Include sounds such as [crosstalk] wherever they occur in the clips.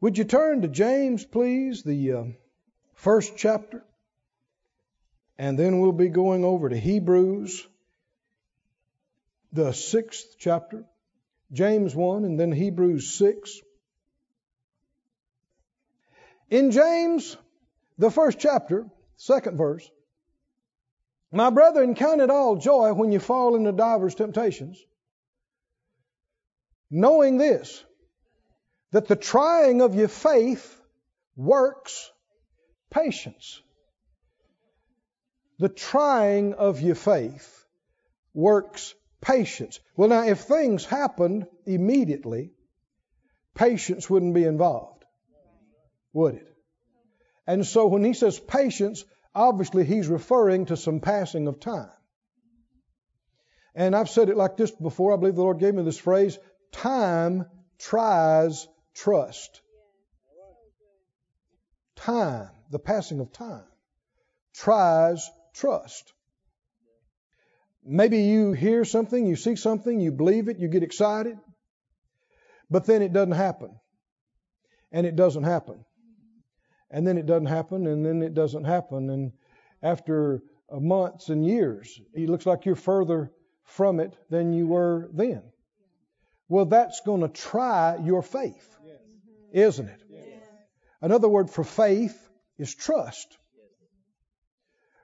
Would you turn to James, please, the uh, first chapter? And then we'll be going over to Hebrews, the sixth chapter. James 1 and then Hebrews 6. In James, the first chapter, second verse, my brethren, count it all joy when you fall into divers temptations, knowing this, that the trying of your faith works patience. The trying of your faith works patience. Well, now, if things happened immediately, patience wouldn't be involved, would it? And so when he says patience, obviously he's referring to some passing of time. And I've said it like this before. I believe the Lord gave me this phrase time tries trust. Time, the passing of time, tries trust. Maybe you hear something, you see something, you believe it, you get excited, but then it doesn't happen. And it doesn't happen. And then it doesn't happen, and then it doesn't happen. And after uh, months and years, it looks like you're further from it than you were then. Well, that's going to try your faith, isn't it? Another word for faith is trust.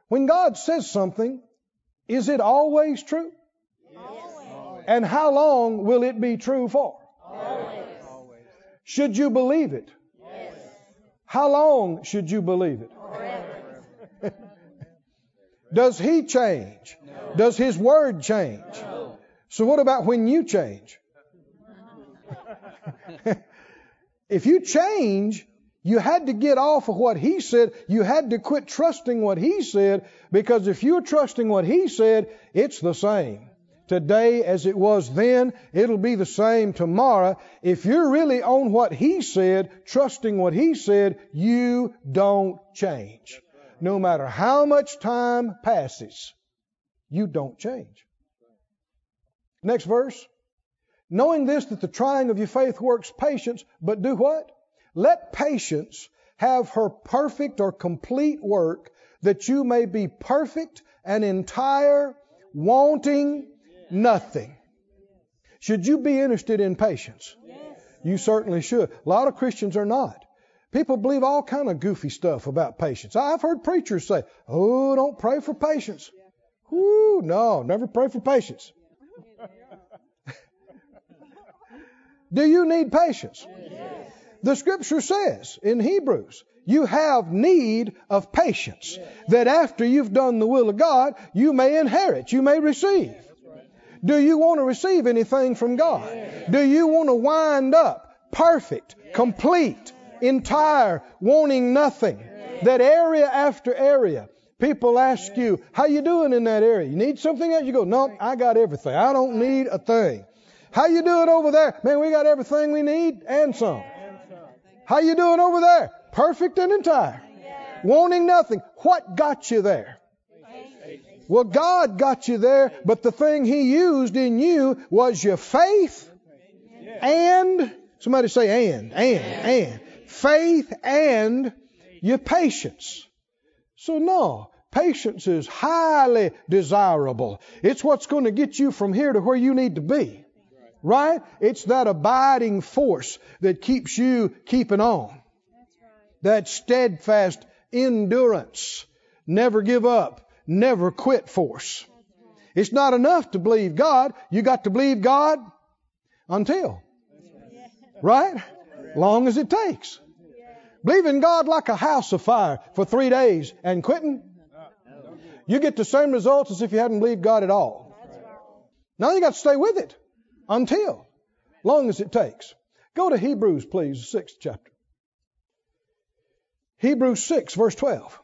When God says something, is it always true? Always. And how long will it be true for? Always. Should you believe it? Yes. How long should you believe it? Does He change? No. Does His Word change? No. So, what about when you change? [laughs] if you change, you had to get off of what he said. You had to quit trusting what he said because if you're trusting what he said, it's the same. Today as it was then, it'll be the same tomorrow. If you're really on what he said, trusting what he said, you don't change. No matter how much time passes, you don't change. Next verse. Knowing this, that the trying of your faith works patience, but do what? Let patience have her perfect or complete work, that you may be perfect and entire, wanting nothing. Should you be interested in patience? You certainly should. A lot of Christians are not. People believe all kind of goofy stuff about patience. I've heard preachers say, "Oh, don't pray for patience." Whoo, no, never pray for patience. Do you need patience? Yes. The scripture says in Hebrews, you have need of patience, that after you've done the will of God, you may inherit, you may receive. Do you want to receive anything from God? Do you want to wind up perfect, complete, entire, wanting nothing? That area after area. People ask you, how you doing in that area? You need something else? You go, no, I got everything. I don't need a thing. How you doing over there? Man, we got everything we need and some. How you doing over there? Perfect and entire. Wanting nothing. What got you there? Well, God got you there, but the thing He used in you was your faith and, somebody say and, and, and. Faith and your patience. So, no, patience is highly desirable. It's what's going to get you from here to where you need to be. Right? It's that abiding force that keeps you keeping on. That steadfast endurance, never give up, never quit force. It's not enough to believe God. You got to believe God until. Right? Long as it takes. Believing God like a house of fire for three days and quitting, you get the same results as if you hadn't believed God at all. Now you got to stay with it until, long as it takes. Go to Hebrews, please, sixth chapter. Hebrews 6, verse 12.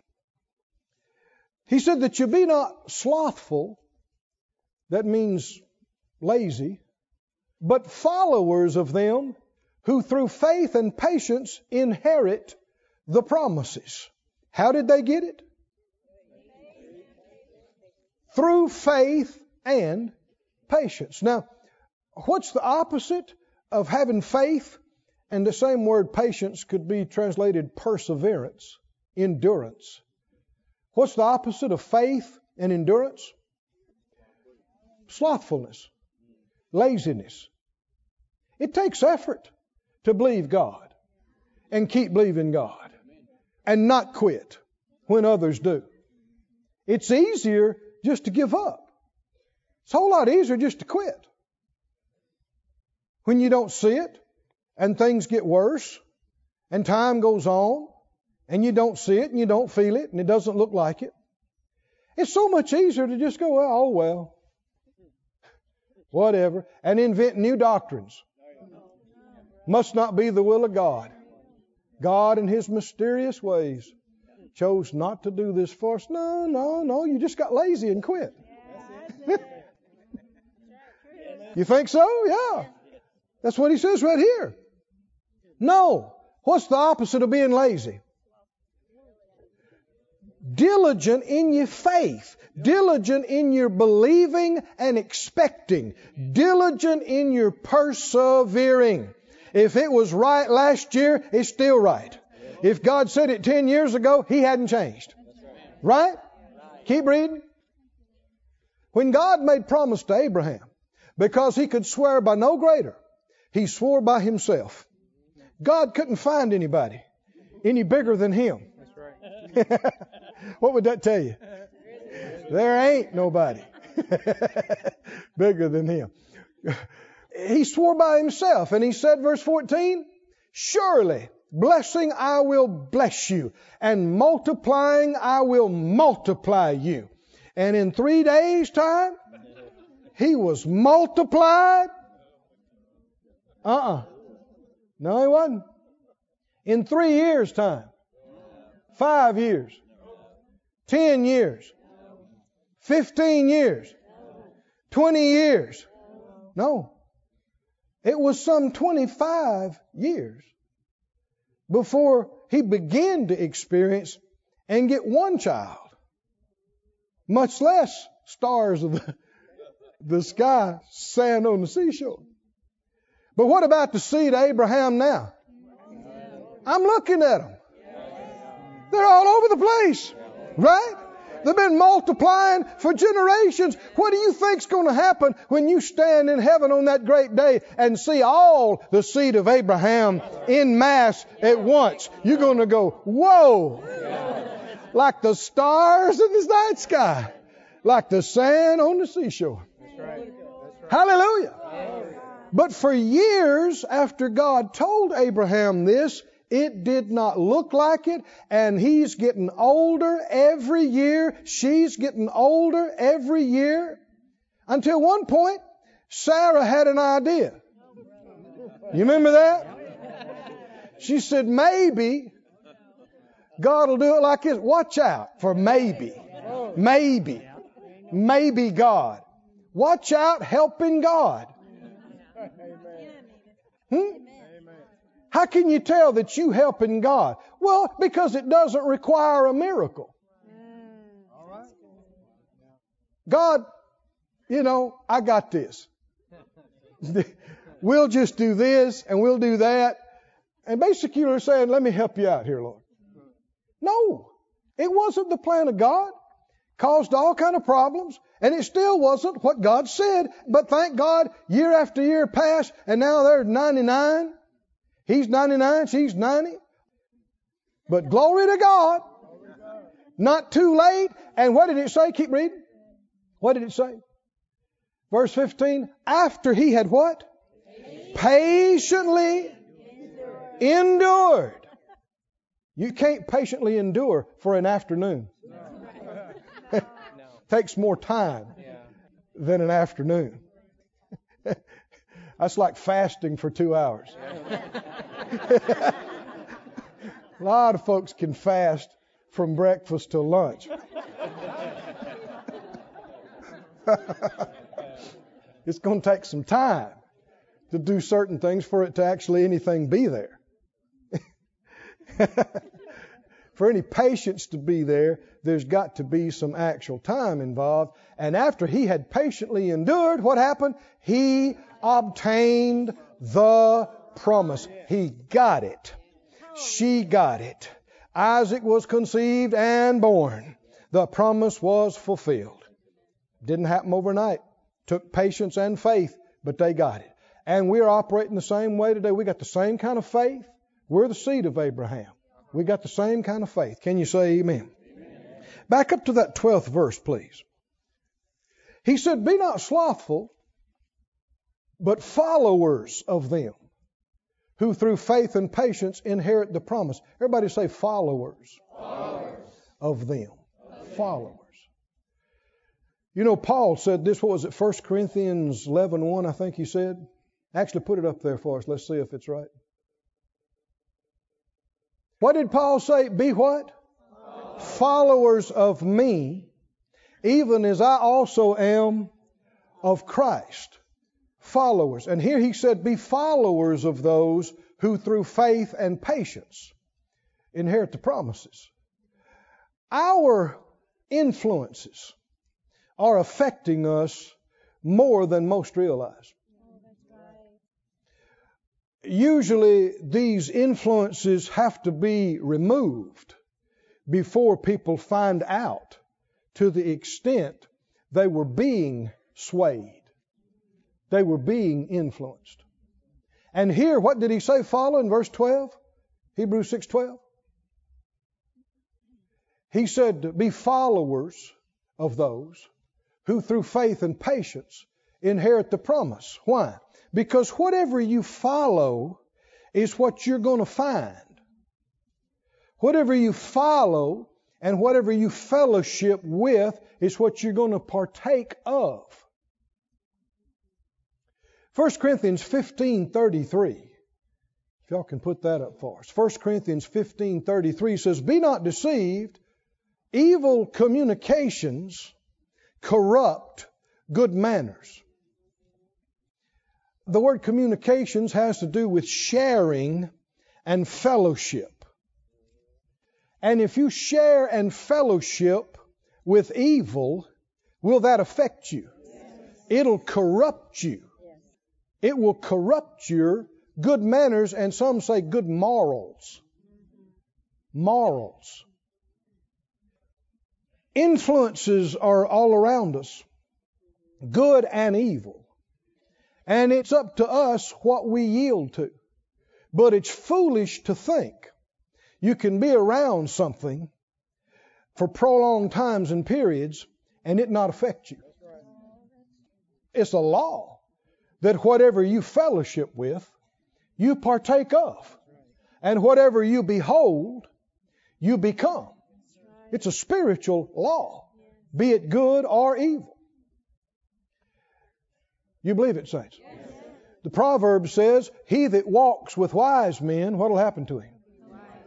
He said that you be not slothful, that means lazy, but followers of them who through faith and patience inherit the promises. How did they get it? Through faith and patience. Now, what's the opposite of having faith And the same word patience could be translated perseverance, endurance. What's the opposite of faith and endurance? Slothfulness, laziness. It takes effort to believe God and keep believing God and not quit when others do. It's easier just to give up. It's a whole lot easier just to quit. When you don't see it and things get worse and time goes on and you don't see it and you don't feel it and it doesn't look like it, it's so much easier to just go, oh, well, whatever, and invent new doctrines. Must not be the will of God. God, in His mysterious ways, chose not to do this for us. No, no, no, you just got lazy and quit. [laughs] you think so? Yeah. That's what He says right here. No. What's the opposite of being lazy? diligent in your faith, diligent in your believing and expecting, diligent in your persevering. If it was right last year, it's still right. If God said it 10 years ago, He hadn't changed. Right? Keep reading. When God made promise to Abraham, because he could swear by no greater, he swore by himself. God couldn't find anybody any bigger than him. [laughs] what would that tell you? There ain't nobody [laughs] bigger than him. He swore by himself and he said, verse 14, Surely blessing I will bless you, and multiplying I will multiply you. And in three days' time, he was multiplied. Uh uh-uh. uh No, he wasn't. In three years' time, Five years. Ten years. Fifteen years. Twenty years. No. It was some 25 years before he began to experience and get one child, much less stars of the, [laughs] the sky, sand on the seashore. But what about the seed of Abraham now? I'm looking at them. They're all over the place. Right? They've been multiplying for generations. What do you think's going to happen when you stand in heaven on that great day and see all the seed of Abraham in mass at once? You're going to go, whoa! Like the stars in the night sky, like the sand on the seashore. Hallelujah. But for years after God told Abraham this, it did not look like it, and he's getting older every year. She's getting older every year. Until one point, Sarah had an idea. You remember that? She said, maybe God will do it like this. Watch out for maybe. Maybe. Maybe God. Watch out helping God. Hmm? How can you tell that you helping God? Well, because it doesn't require a miracle. God, you know, I got this. [laughs] we'll just do this and we'll do that. And basically you're saying, let me help you out here, Lord. No, it wasn't the plan of God. Caused all kind of problems. And it still wasn't what God said. But thank God, year after year passed, and now they're 99. He's 99, she's 90. But glory to God. Not too late. And what did it say? Keep reading. What did it say? Verse 15. After he had what? Patiently endured. You can't patiently endure for an afternoon. Takes more time than an afternoon. [laughs] That's like fasting for two hours. [laughs] a lot of folks can fast from breakfast till lunch. [laughs] it's going to take some time to do certain things for it to actually anything be there. For any patience to be there, there's got to be some actual time involved. And after he had patiently endured, what happened? He obtained the promise. He got it. She got it. Isaac was conceived and born. The promise was fulfilled. Didn't happen overnight. Took patience and faith, but they got it. And we're operating the same way today. We got the same kind of faith. We're the seed of Abraham. We got the same kind of faith. Can you say amen? amen? Back up to that 12th verse, please. He said, Be not slothful, but followers of them who through faith and patience inherit the promise. Everybody say followers, followers. of them. Followers. You know, Paul said this, what was it, 1 Corinthians 11 1, I think he said? Actually, put it up there for us. Let's see if it's right. What did Paul say? Be what? Followers of me, even as I also am of Christ followers. And here he said, Be followers of those who through faith and patience inherit the promises. Our influences are affecting us more than most realize. Usually, these influences have to be removed before people find out to the extent they were being swayed. They were being influenced. And here, what did he say follow in verse 12? Hebrews 6:12. He said, Be followers of those who through faith and patience inherit the promise. Why? Because whatever you follow is what you're going to find. Whatever you follow and whatever you fellowship with is what you're going to partake of. 1 Corinthians 15:33. If y'all can put that up for us. 1 Corinthians 15:33 says, "Be not deceived, evil communications corrupt good manners." The word communications has to do with sharing and fellowship. And if you share and fellowship with evil, will that affect you? It'll corrupt you. It will corrupt your good manners and some say good morals. Morals. Influences are all around us, good and evil. And it's up to us what we yield to. But it's foolish to think you can be around something for prolonged times and periods and it not affect you. It's a law that whatever you fellowship with, you partake of. And whatever you behold, you become. It's a spiritual law, be it good or evil. You believe it, saints? The proverb says, He that walks with wise men, what'll happen to him?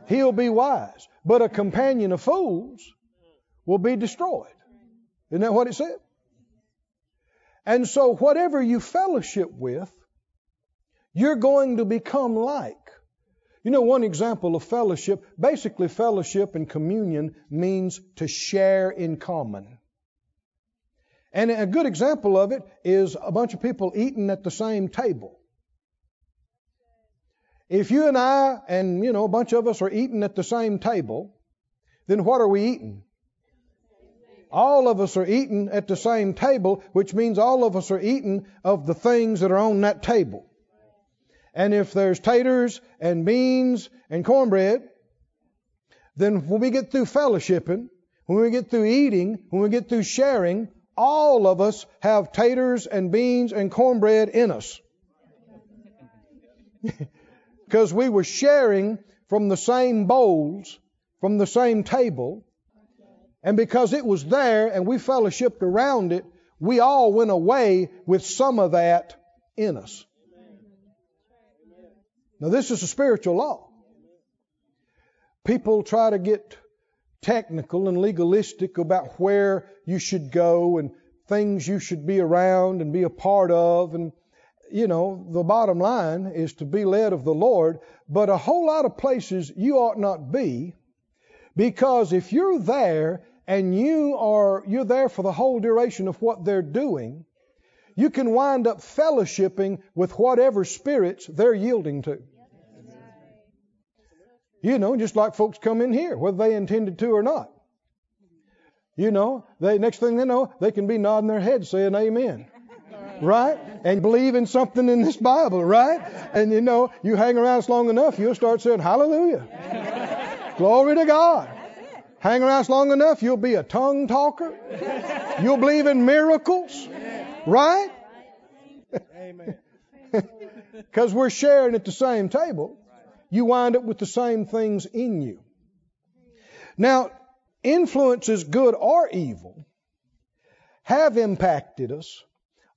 He'll be wise. But a companion of fools will be destroyed. Isn't that what it said? And so, whatever you fellowship with, you're going to become like. You know, one example of fellowship, basically, fellowship and communion means to share in common. And a good example of it is a bunch of people eating at the same table. If you and I and, you know, a bunch of us are eating at the same table, then what are we eating? all of us are eating at the same table, which means all of us are eating of the things that are on that table. And if there's taters and beans and cornbread, then when we get through fellowshipping, when we get through eating, when we get through sharing, all of us have taters and beans and cornbread in us. [laughs] Because we were sharing from the same bowls, from the same table, and because it was there and we fellowshipped around it, we all went away with some of that in us. Now, this is a spiritual law. People try to get technical and legalistic about where you should go and things you should be around and be a part of. And, you know, the bottom line is to be led of the Lord. But a whole lot of places you ought not be because if you're there and you are you're there for the whole duration of what they're doing, you can wind up fellowshipping with whatever spirits they're yielding to. You know, just like folks come in here, whether they intended to or not. You know, they next thing they know, they can be nodding their head saying amen. Right? And believe in something in this Bible, right? And you know, you hang around us long enough, you'll start saying hallelujah. Glory to God. Hang around us long enough, you'll be a tongue talker. You'll believe in miracles. Right? Amen. [laughs] Because we're sharing at the same table you wind up with the same things in you. Now, influences, good or evil, have impacted us,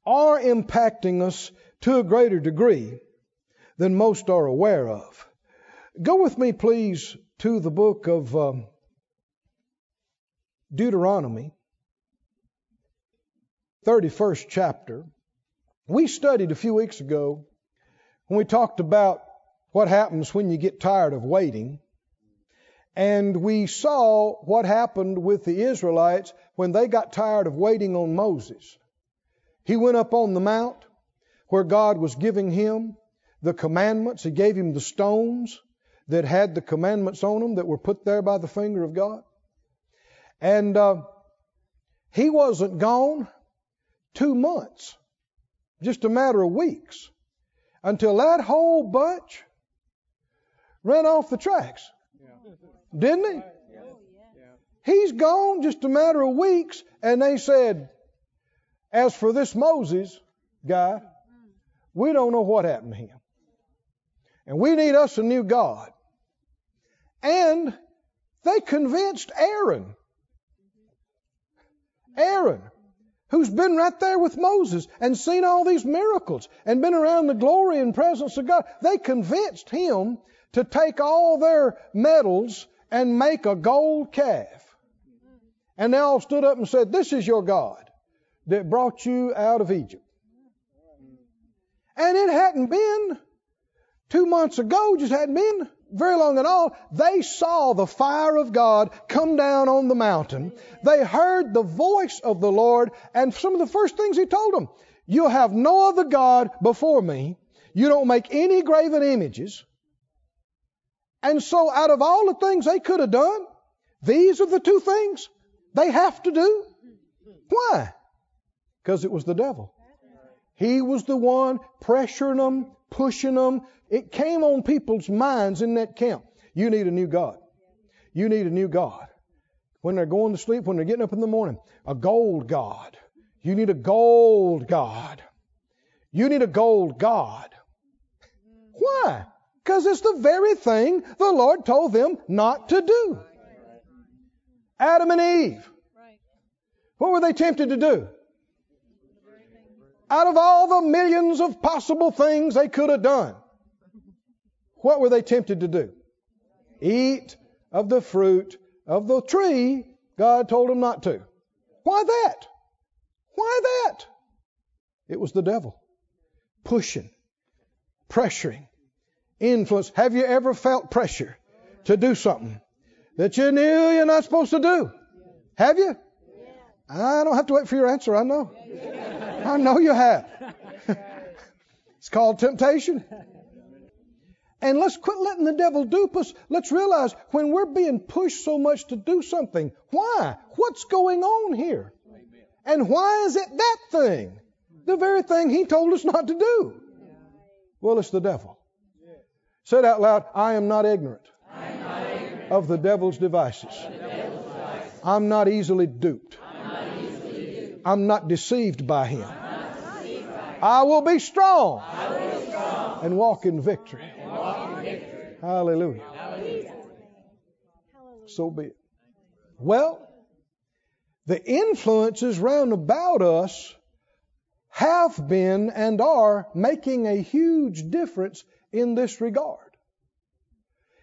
are impacting us to a greater degree than most are aware of. Go with me, please, to the book of um, Deuteronomy, 31st chapter. We studied a few weeks ago when we talked about what happens when you get tired of waiting. And we saw what happened with the Israelites when they got tired of waiting on Moses. He went up on the mount where God was giving him the commandments. He gave him the stones that had the commandments on them that were put there by the finger of God. And uh, he wasn't gone two months, just a matter of weeks, until that whole bunch ran off the tracks. Didn't he? He's gone just a matter of weeks, and they said, As for this Moses guy, we don't know what happened to him. And we need us a new God. And they convinced Aaron. Aaron, who's been right there with Moses and seen all these miracles and been around the glory and presence of God, they convinced him to take all their metals and make a gold calf. And they all stood up and said, This is your God that brought you out of Egypt. And it hadn't been two months ago, just hadn't been very long at all. They saw the fire of God come down on the mountain. They heard the voice of the Lord, and some of the first things He told them, You'll have no other God before me. You don't make any graven images. And so, out of all the things they could have done, these are the two things they have to do. Why? Because it was the devil. He was the one pressuring them, pushing them. It came on people's minds in that camp. You need a new God. You need a new God. When they're going to sleep, when they're getting up in the morning, a gold God. You need a gold God. You need a gold God. Why? Because it's the very thing the Lord told them not to do. Adam and Eve. What were they tempted to do? Out of all the millions of possible things they could have done, what were they tempted to do? Eat of the fruit of the tree God told them not to. Why that? Why that? It was the devil pushing, pressuring, influence. Have you ever felt pressure to do something that you knew you're not supposed to do? Have you? I don't have to wait for your answer. I know. I know you have. [laughs] it's called temptation. And let's quit letting the devil dupe us. Let's realize when we're being pushed so much to do something, why? What's going on here? And why is it that thing? The very thing he told us not to do. Well, it's the devil. Said out loud, I am not ignorant, am not ignorant of the devil's devices. the devil's devices. I'm not easily duped. I'm not duped. I'm not deceived by him. deceived by I will be strong will be strong and walk in victory. and walk in victory. Hallelujah. Hallelujah. So be it. Well, the influences round about us have been and are making a huge difference in this regard.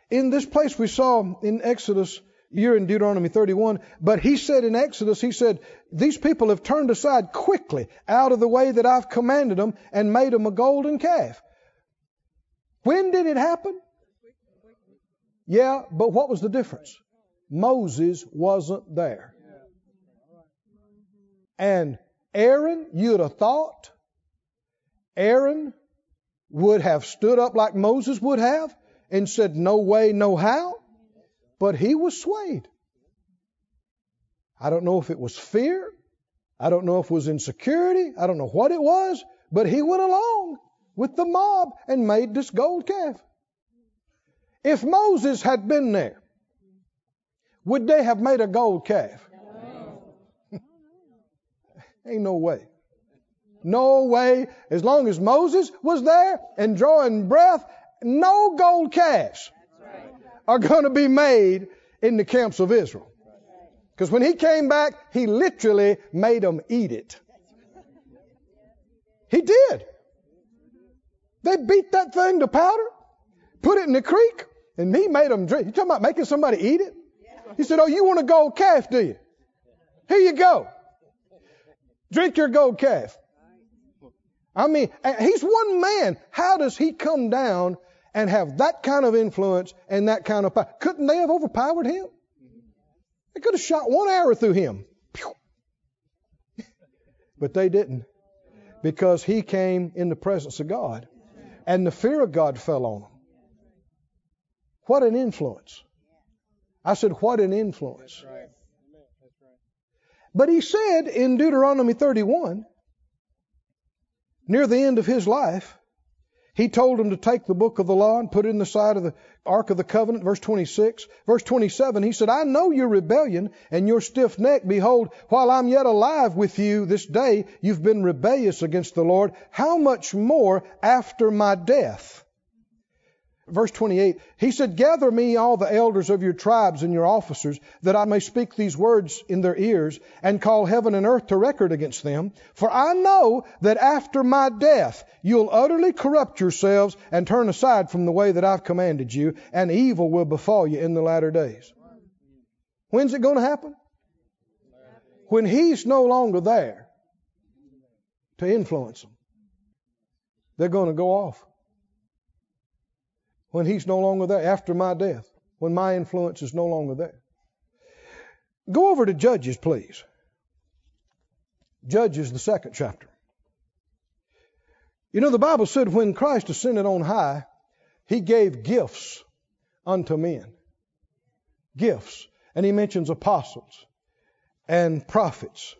In this place we saw in Exodus, you're in Deuteronomy 31, but he said in Exodus, he said, these people have turned aside quickly out of the way that I've commanded them and made them a golden calf. When did it happen? Yeah, but what was the difference? Moses wasn't there. And Aaron, you'd have thought, Aaron would have stood up like Moses would have and said, No way, no how. But he was swayed. I don't know if it was fear. I don't know if it was insecurity. I don't know what it was. But he went along with the mob and made this gold calf. If Moses had been there, would they have made a gold calf? [laughs] Ain't no way. No way. As long as Moses was there and drawing breath, no gold calves are going to be made in the camps of Israel. Because when he came back, he literally made them eat it. He did. They beat that thing to powder, put it in the creek, and he made them drink. You talking about making somebody eat it? He said, Oh, you want a gold calf, do you? Here you go. Drink your gold calf. I mean, he's one man. How does he come down and have that kind of influence and that kind of power? Couldn't they have overpowered him? They could have shot one arrow through him. But they didn't because he came in the presence of God and the fear of God fell on him. What an influence. I said, what an influence. But he said in Deuteronomy 31, near the end of his life, he told him to take the book of the law and put it in the side of the ark of the covenant, verse 26. Verse 27, he said, I know your rebellion and your stiff neck. Behold, while I'm yet alive with you this day, you've been rebellious against the Lord. How much more after my death? Verse 28, he said, Gather me all the elders of your tribes and your officers, that I may speak these words in their ears, and call heaven and earth to record against them. For I know that after my death you'll utterly corrupt yourselves and turn aside from the way that I've commanded you, and evil will befall you in the latter days. When's it going to happen? When he's no longer there to influence them. They're going to go off when he's no longer there, after my death, when my influence is no longer there. Go over to Judges, please. Judges, the second chapter. You know, the Bible said when Christ ascended on high, he gave gifts unto men. Gifts. And he mentions apostles and prophets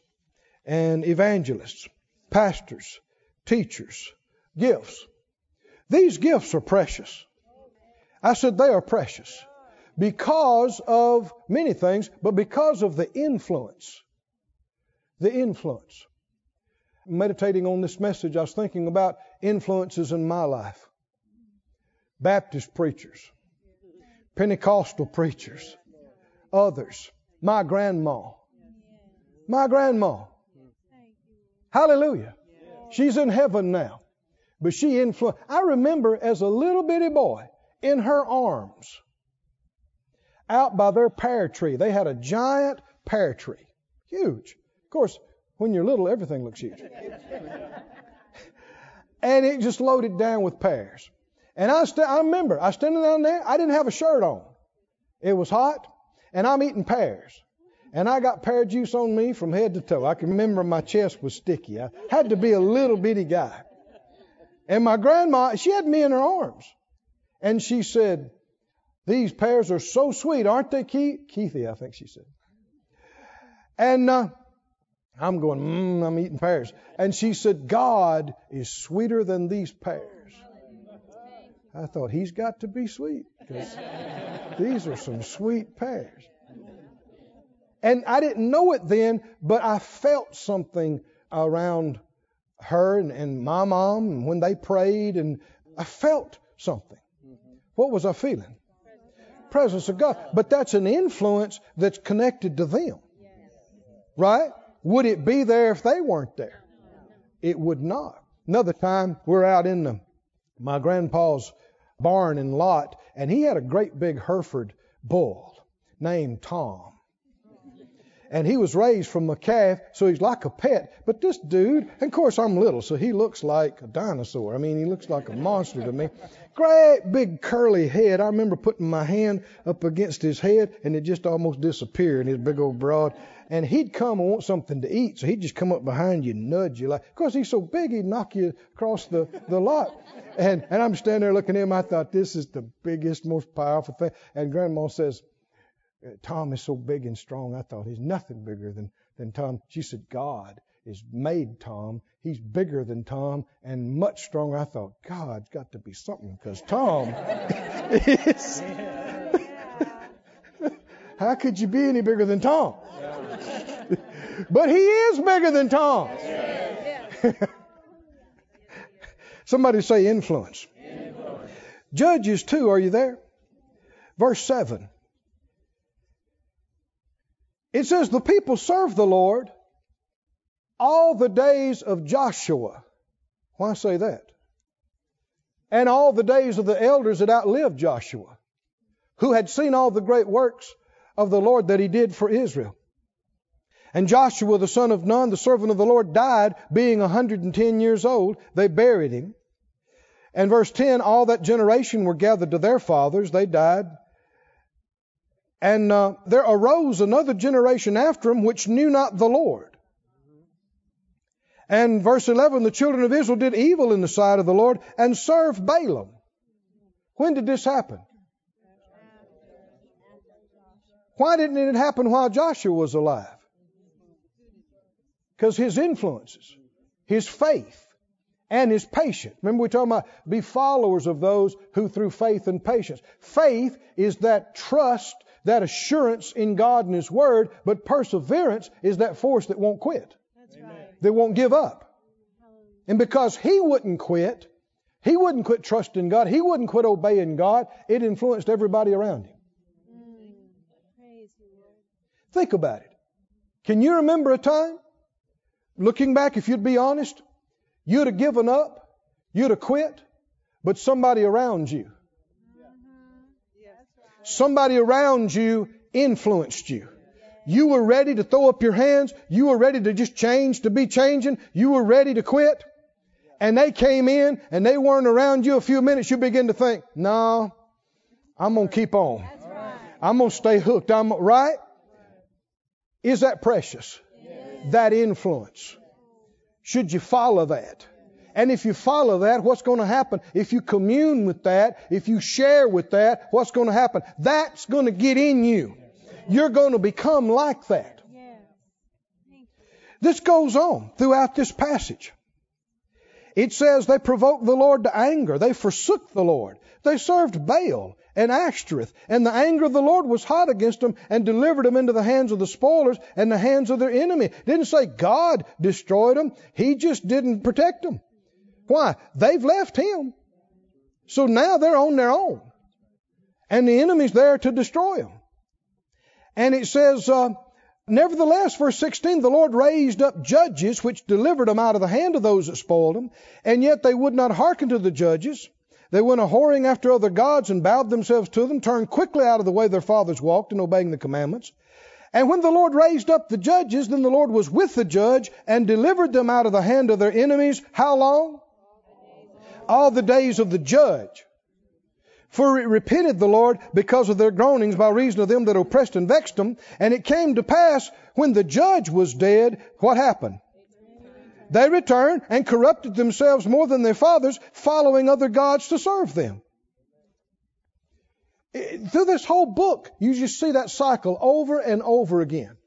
and evangelists, pastors, teachers, gifts. These gifts are precious. I said they are precious because of many things, but because of the influence. The influence. Meditating on this message, I was thinking about influences in my life Baptist preachers, Pentecostal preachers, others, my grandma. My grandma. Hallelujah. She's in heaven now. But she influenced. I remember as a little bitty boy, in her arms out by their pear tree. They had a giant pear tree. Huge. Of course, when you're little, everything looks huge. [laughs] and it just loaded down with pears. And I, st- I remember, I was standing down there, I didn't have a shirt on. It was hot, and I'm eating pears. And I got pear juice on me from head to toe. I can remember my chest was sticky. I had to be a little bitty guy. And my grandma, she had me in her arms. And she said, These pears are so sweet, aren't they, Keith? Keithy, I think she said. And uh, I'm going, mmm, I'm eating pears. And she said, God is sweeter than these pears. I thought, He's got to be sweet because these are some sweet pears. And I didn't know it then, but I felt something around her and, and my mom when they prayed, and I felt something. What was I feeling? Presence of God. But that's an influence that's connected to them. Right? Would it be there if they weren't there? It would not. Another time, we're out in the, my grandpa's barn and Lot, and he had a great big Hereford bull named Tom. And he was raised from a calf, so he's like a pet. But this dude, and of course I'm little, so he looks like a dinosaur. I mean, he looks like a monster to me. Great big curly head. I remember putting my hand up against his head, and it just almost disappeared, in his big old broad. And he'd come and want something to eat, so he'd just come up behind you and nudge you. Like, of course, he's so big, he'd knock you across the, the lot. And, and I'm standing there looking at him. I thought, this is the biggest, most powerful thing. And Grandma says, Uh, Tom is so big and strong. I thought he's nothing bigger than, than Tom. She said, God is made Tom. He's bigger than Tom and much stronger. I thought, God's got to be something because Tom [laughs] is. [laughs] How could you be any bigger than Tom? [laughs] but he is bigger than Tom. Somebody say influence. influence. Judges 2, are you there? Verse 7. It says, The people served the Lord all the days of Joshua. Why say that? And all the days of the elders that outlived Joshua, who had seen all the great works of the Lord that he did for Israel. And Joshua the son of Nun, the servant of the Lord, died, being a 110 years old. They buried him. And verse 10 all that generation were gathered to their fathers. They died and uh, there arose another generation after him which knew not the Lord. And verse 11, the children of Israel did evil in the sight of the Lord and served Baalim. When did this happen? Why didn't it happen while Joshua was alive? Because his influences, his faith, and his patience. Remember, we talking about be followers of those who through faith and patience. Faith is that trust that assurance in God and His Word, but perseverance is that force that won't quit, right. that won't give up. And because he wouldn't quit, he wouldn't quit trusting God, he wouldn't quit obeying God, it influenced everybody around him. Mm. Think about it. Can you remember a time, looking back, if you'd be honest, you'd have given up, you'd have quit, but somebody around you Somebody around you influenced you. You were ready to throw up your hands. You were ready to just change, to be changing. You were ready to quit. And they came in and they weren't around you a few minutes. You begin to think, no, I'm going to keep on. I'm going to stay hooked. I'm right. Is that precious? That influence. Should you follow that? And if you follow that, what's going to happen? If you commune with that, if you share with that, what's going to happen? That's going to get in you. You're going to become like that. This goes on throughout this passage. It says they provoked the Lord to anger. They forsook the Lord. They served Baal and Ashtoreth. And the anger of the Lord was hot against them and delivered them into the hands of the spoilers and the hands of their enemy. Didn't say God destroyed them. He just didn't protect them. Why? They've left him. So now they're on their own. And the enemy's there to destroy them. And it says, uh, Nevertheless, verse 16, the Lord raised up judges which delivered them out of the hand of those that spoiled them, and yet they would not hearken to the judges. They went a whoring after other gods and bowed themselves to them, turned quickly out of the way their fathers walked in obeying the commandments. And when the Lord raised up the judges, then the Lord was with the judge and delivered them out of the hand of their enemies. How long? All the days of the judge. For it repented the Lord because of their groanings by reason of them that oppressed and vexed them. And it came to pass when the judge was dead, what happened? They returned and corrupted themselves more than their fathers, following other gods to serve them. Through this whole book, you just see that cycle over and over again.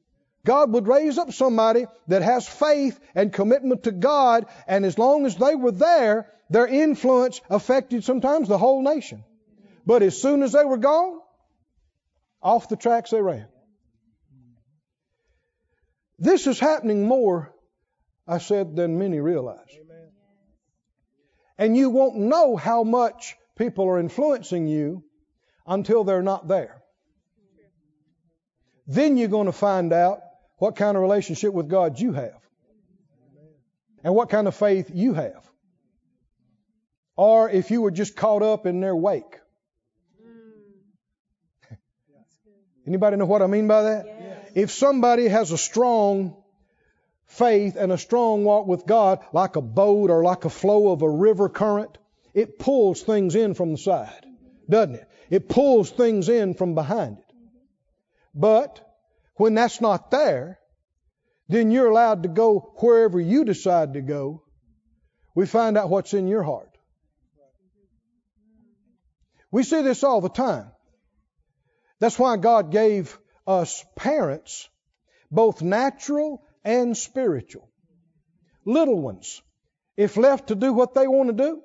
God would raise up somebody that has faith and commitment to God, and as long as they were there, their influence affected sometimes the whole nation. But as soon as they were gone, off the tracks they ran. This is happening more, I said, than many realize. And you won't know how much people are influencing you until they're not there. Then you're going to find out what kind of relationship with God you have and what kind of faith you have or if you were just caught up in their wake. Mm. Anybody know what I mean by that? If somebody has a strong faith and a strong walk with God, like a boat or like a flow of a river current, it pulls things in from the side, doesn't it? It pulls things in from behind it. But when that's not there, then you're allowed to go wherever you decide to go. We find out what's in your heart. We see this all the time. That's why God gave us parents, both natural and spiritual. Little ones, if left to do what they want to do,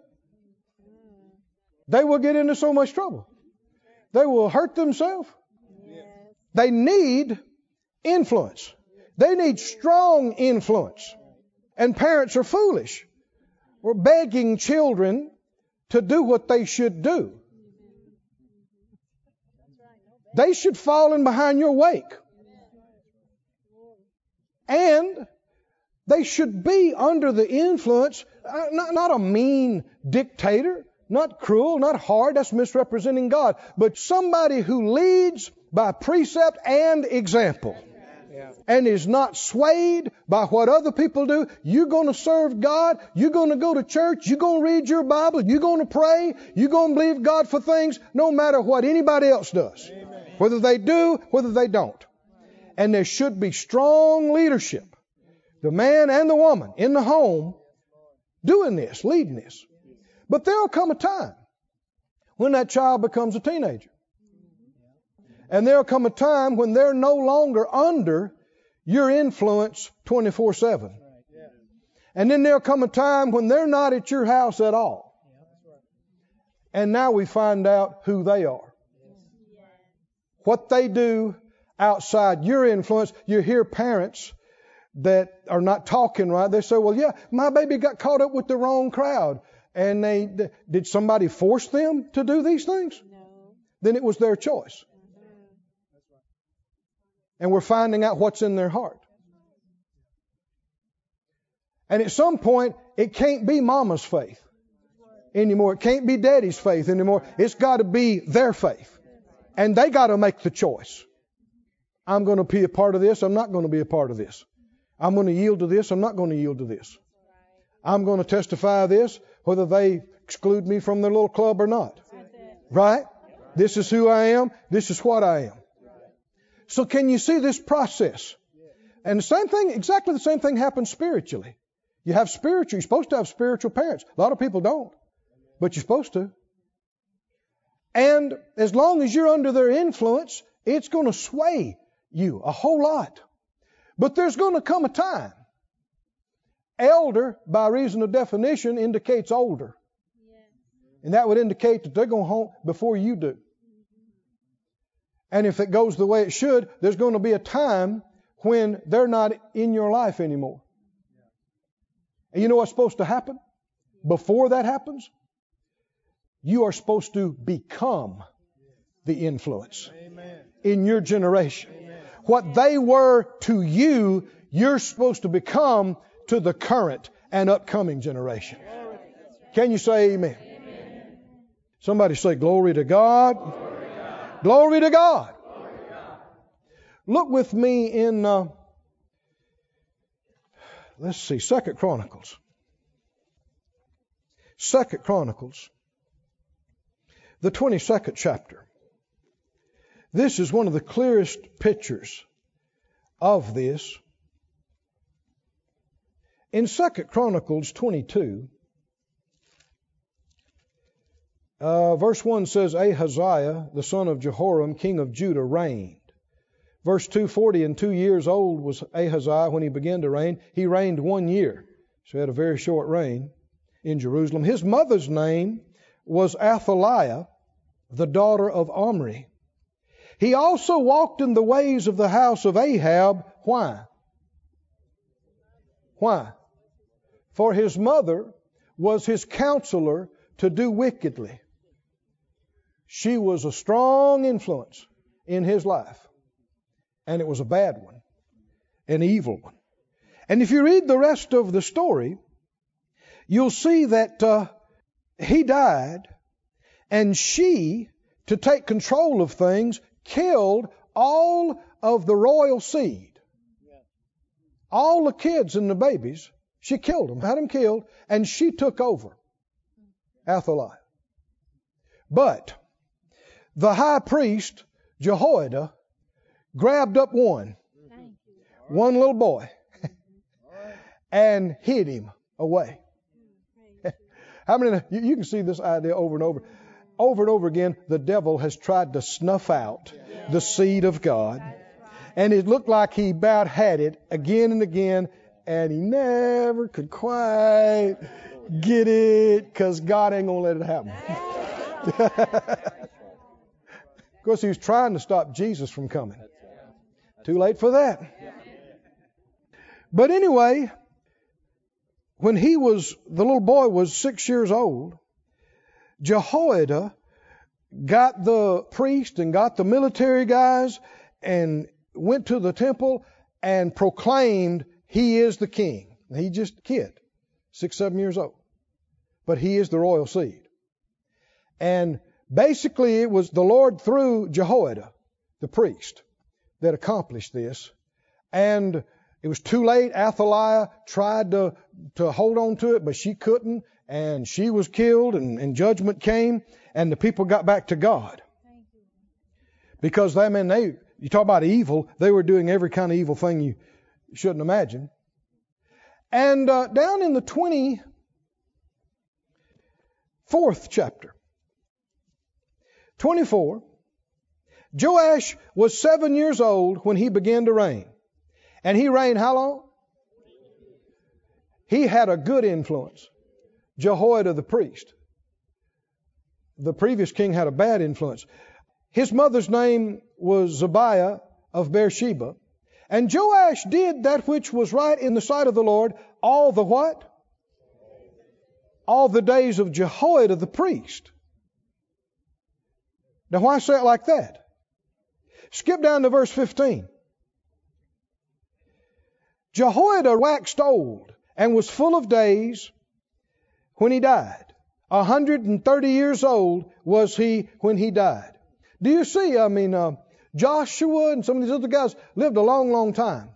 they will get into so much trouble. They will hurt themselves. They need influence. They need strong influence. And parents are foolish. We're begging children to do what they should do. They should fall in behind your wake. And they should be under the influence, uh, not, not a mean dictator, not cruel, not hard, that's misrepresenting God, but somebody who leads by precept and example. And is not swayed by what other people do. You're going to serve God. You're going to go to church. You're going to read your Bible. You're going to pray. You're going to believe God for things no matter what anybody else does. Amen. Whether they do, whether they don't. And there should be strong leadership. The man and the woman in the home doing this, leading this. But there'll come a time when that child becomes a teenager. And there'll come a time when they're no longer under your influence 24 7. And then there'll come a time when they're not at your house at all. And now we find out who they are. What they do outside your influence. You hear parents that are not talking right. They say, well, yeah, my baby got caught up with the wrong crowd. And they, did somebody force them to do these things? No. Then it was their choice. And we're finding out what's in their heart. And at some point, it can't be mama's faith anymore. It can't be daddy's faith anymore. It's got to be their faith. And they got to make the choice. I'm going to be a part of this. I'm not going to be a part of this. I'm going to yield to this. I'm not going to yield to this. I'm going to testify this, whether they exclude me from their little club or not. Right? This is who I am. This is what I am. So can you see this process? And the same thing, exactly the same thing happens spiritually. You have spiritual, you're supposed to have spiritual parents. A lot of people don't, but you're supposed to. And as long as you're under their influence, it's going to sway you a whole lot. But there's going to come a time. Elder, by reason of definition, indicates older. And that would indicate that they're going home before you do. And if it goes the way it should, there's going to be a time when they're not in your life anymore. And you know what's supposed to happen? Before that happens, you are supposed to become the influence in your generation. What they were to you, you're supposed to become to the current and upcoming generation. Can you say amen? amen. Somebody say glory to God. Glory to God. Glory to God. Look with me in uh, let's see, Second Chronicles. Second Chronicles, the 22nd chapter. This is one of the clearest pictures of this. In Second Chronicles 22, uh, verse 1 says, Ahaziah, the son of Jehoram, king of Judah, reigned. Verse 240, and two years old was Ahaziah when he began to reign. He reigned one year, so he had a very short reign in Jerusalem. His mother's name was Athaliah, the daughter of Omri. He also walked in the ways of the house of Ahab. Why? Why? For his mother was his counselor to do wickedly. She was a strong influence in his life. And it was a bad one, an evil one. And if you read the rest of the story, you'll see that uh, he died, and she, to take control of things, killed all of the royal seed, all the kids and the babies, she killed them, had them killed, and she took over Athaliah. But the high priest, Jehoiada, grabbed up one, one little boy, [laughs] and hid him away. How many, you, you can see this idea over and over. Over and over again, the devil has tried to snuff out the seed of God. And it looked like he about had it again and again, and he never could quite get it because God ain't going to let it happen. [laughs] of course, he was trying to stop Jesus from coming. Too late for that. But anyway, when he was, the little boy was six years old, Jehoiada got the priest and got the military guys and went to the temple and proclaimed he is the king. He just a kid, six, seven years old. But he is the royal seed. And basically it was the Lord through Jehoiada, the priest, that accomplished this. And it was too late. Athaliah tried to, to hold on to it, but she couldn't. And she was killed, and, and judgment came, and the people got back to God. Because I mean, they, you talk about evil, they were doing every kind of evil thing you shouldn't imagine. And uh, down in the 24th chapter, 24, Joash was seven years old when he began to reign. And he reigned how long? He had a good influence. Jehoiada the priest. The previous king had a bad influence. His mother's name was Zibiah of Beersheba. And Joash did that which was right in the sight of the Lord all the what? All the days of Jehoiada the priest. Now why say it like that? Skip down to verse 15. Jehoiada waxed old and was full of days when he died. A hundred and thirty years old was he when he died. Do you see? I mean, uh, Joshua and some of these other guys lived a long, long time.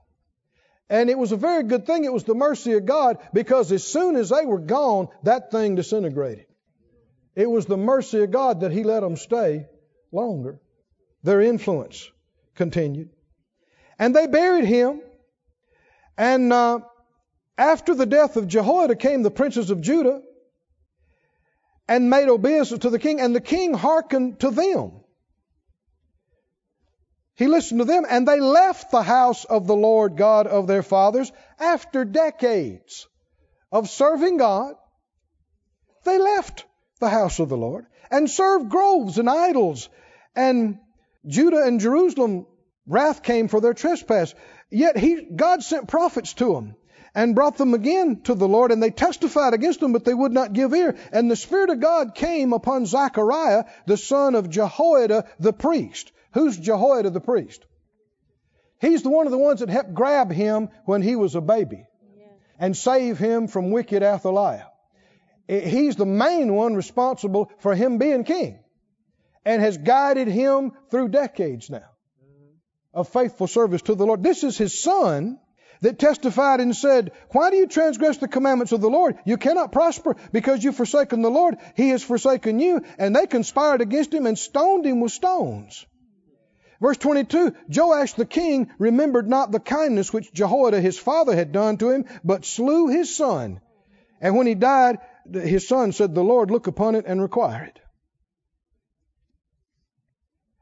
And it was a very good thing. It was the mercy of God because as soon as they were gone, that thing disintegrated. It was the mercy of God that He let them stay longer. Their influence continued. And they buried him. And uh, after the death of Jehoiada came the princes of Judah and made obeisance to the king, and the king hearkened to them. He listened to them, and they left the house of the Lord God of their fathers after decades of serving God. They left the house of the Lord and served groves and idols. And Judah and Jerusalem, wrath came for their trespass. Yet he, God sent prophets to them and brought them again to the Lord, and they testified against them, but they would not give ear. And the Spirit of God came upon Zechariah, the son of Jehoiada the priest. Who's Jehoiada the priest? He's the one of the ones that helped grab him when he was a baby and save him from wicked Athaliah. He's the main one responsible for him being king and has guided him through decades now of faithful service to the Lord. This is his son that testified and said, Why do you transgress the commandments of the Lord? You cannot prosper because you've forsaken the Lord. He has forsaken you. And they conspired against him and stoned him with stones. Verse 22 Joash the king remembered not the kindness which Jehoiada his father had done to him, but slew his son. And when he died, his son said, The Lord look upon it and require it.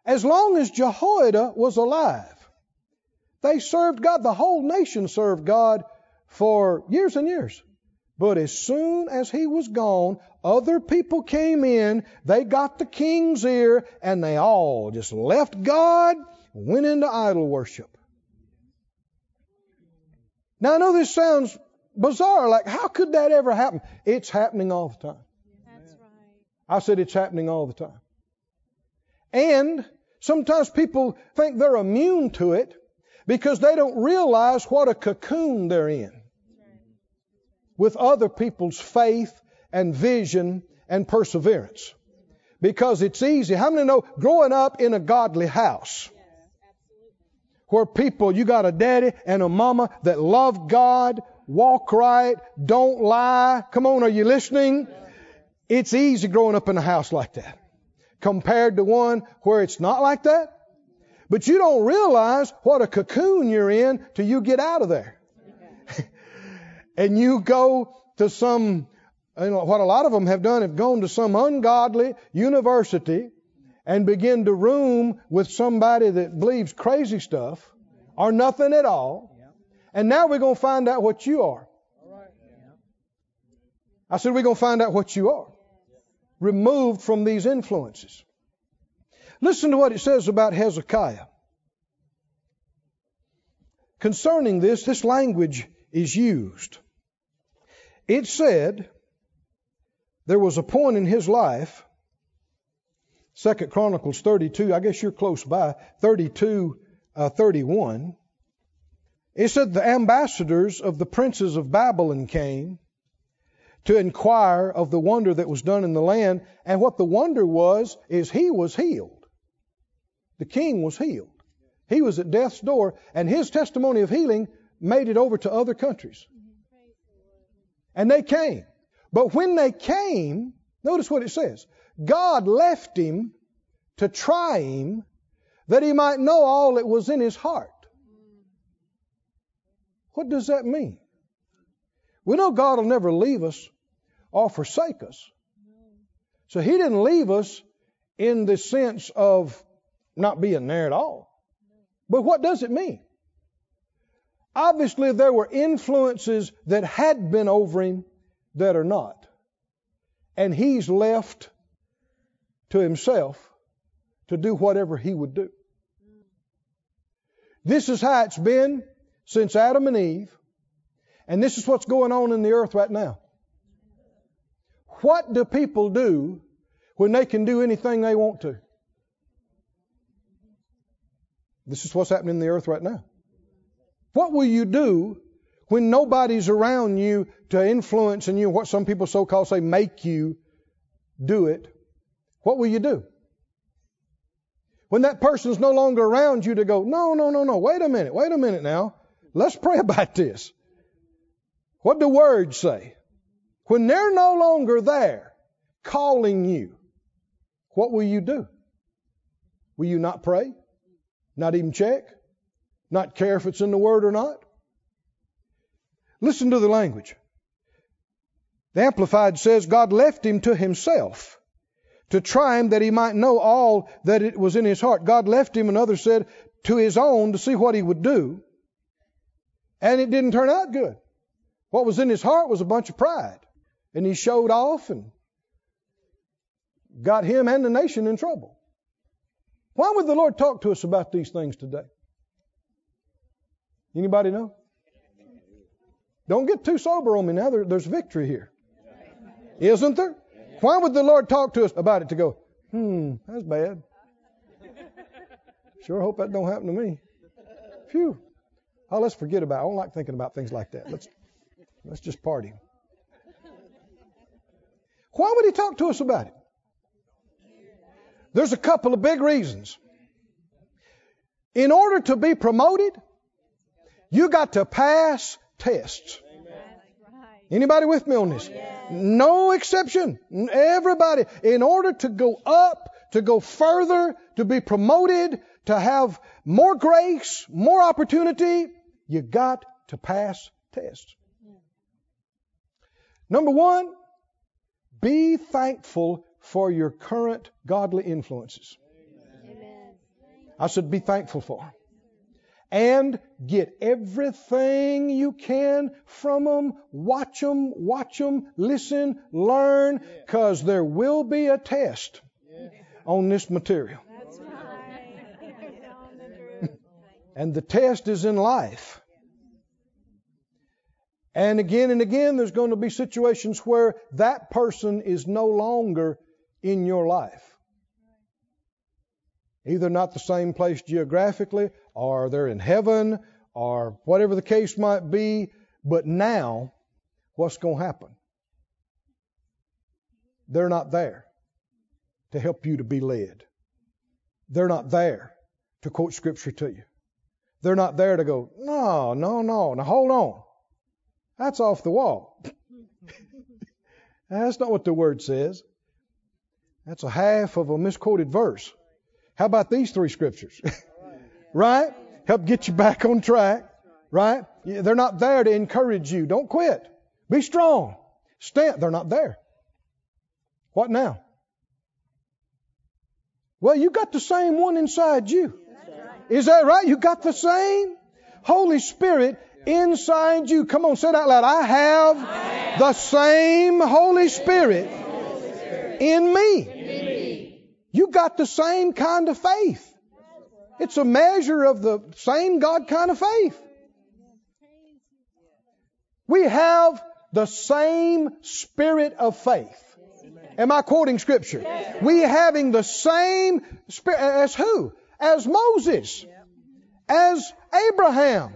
As long as Jehoiada was alive, they served God. The whole nation served God for years and years. But as soon as he was gone, other people came in, they got the king's ear, and they all just left God, went into idol worship. Now I know this sounds bizarre, like how could that ever happen? It's happening all the time. That's right. I said it's happening all the time. And sometimes people think they're immune to it because they don't realize what a cocoon they're in with other people's faith and vision and perseverance. Because it's easy. How many know growing up in a godly house? where people, you got a daddy and a mama that love God, walk right, don't lie. Come on, are you listening? It's easy growing up in a house like that compared to one where it's not like that. But you don't realize what a cocoon you're in till you get out of there. [laughs] and you go to some, you know, what a lot of them have done, have gone to some ungodly university and begin to room with somebody that believes crazy stuff or nothing at all. And now we're going to find out what you are. I said, we're going to find out what you are. Removed from these influences. Listen to what it says about Hezekiah. Concerning this, this language is used. It said there was a point in his life, Second Chronicles 32, I guess you're close by, 32, uh, 31. It said the ambassadors of the princes of Babylon came to inquire of the wonder that was done in the land. And what the wonder was, is he was healed. The king was healed. He was at death's door, and his testimony of healing made it over to other countries. And they came. But when they came, notice what it says God left him to try him that he might know all that was in his heart. What does that mean? We know God will never leave us or forsake us. So he didn't leave us in the sense of not being there at all. But what does it mean? Obviously, there were influences that had been over him that are not. And he's left to himself to do whatever he would do. This is how it's been since Adam and Eve. And this is what's going on in the earth right now. What do people do when they can do anything they want to? This is what's happening in the earth right now. What will you do when nobody's around you to influence and you, what some people so called say, make you do it? What will you do? When that person's no longer around you to go, no, no, no, no, wait a minute, wait a minute now. Let's pray [laughs] about this. What do words say? When they're no longer there calling you, what will you do? Will you not pray? Not even check? Not care if it's in the Word or not? Listen to the language. The Amplified says God left him to himself to try him that he might know all that it was in his heart. God left him, another said, to his own to see what he would do. And it didn't turn out good. What was in his heart was a bunch of pride. And he showed off and got him and the nation in trouble. Why would the Lord talk to us about these things today? Anybody know? Don't get too sober on me now. There, there's victory here. Isn't there? Why would the Lord talk to us about it to go, hmm, that's bad. Sure hope that don't happen to me. Phew. Oh, let's forget about it. I don't like thinking about things like that. Let's let's just party. Why would he talk to us about it? There's a couple of big reasons. In order to be promoted, you got to pass tests. Anybody with me on this? Oh, no exception. Everybody. In order to go up, to go further, to be promoted, to have more grace, more opportunity, you got to pass tests. Number one, be thankful for your current godly influences. Amen. I should be thankful for. And get everything you can from them. Watch them, watch them, listen, learn, because there will be a test on this material. [laughs] and the test is in life. And again and again, there's going to be situations where that person is no longer in your life. Either not the same place geographically, or they're in heaven, or whatever the case might be. But now, what's going to happen? They're not there to help you to be led. They're not there to quote scripture to you. They're not there to go, no, no, no. Now hold on. That's off the wall. [laughs] That's not what the word says. That's a half of a misquoted verse. How about these three scriptures? [laughs] right? Help get you back on track. Right? They're not there to encourage you. Don't quit. Be strong. Stand. They're not there. What now? Well, you got the same one inside you. Is that right? You got the same Holy Spirit inside you. Come on, say it out loud. I have the same Holy Spirit in me. You got the same kind of faith. It's a measure of the same God kind of faith. We have the same spirit of faith. Am I quoting scripture? We having the same spirit as who? As Moses. As Abraham.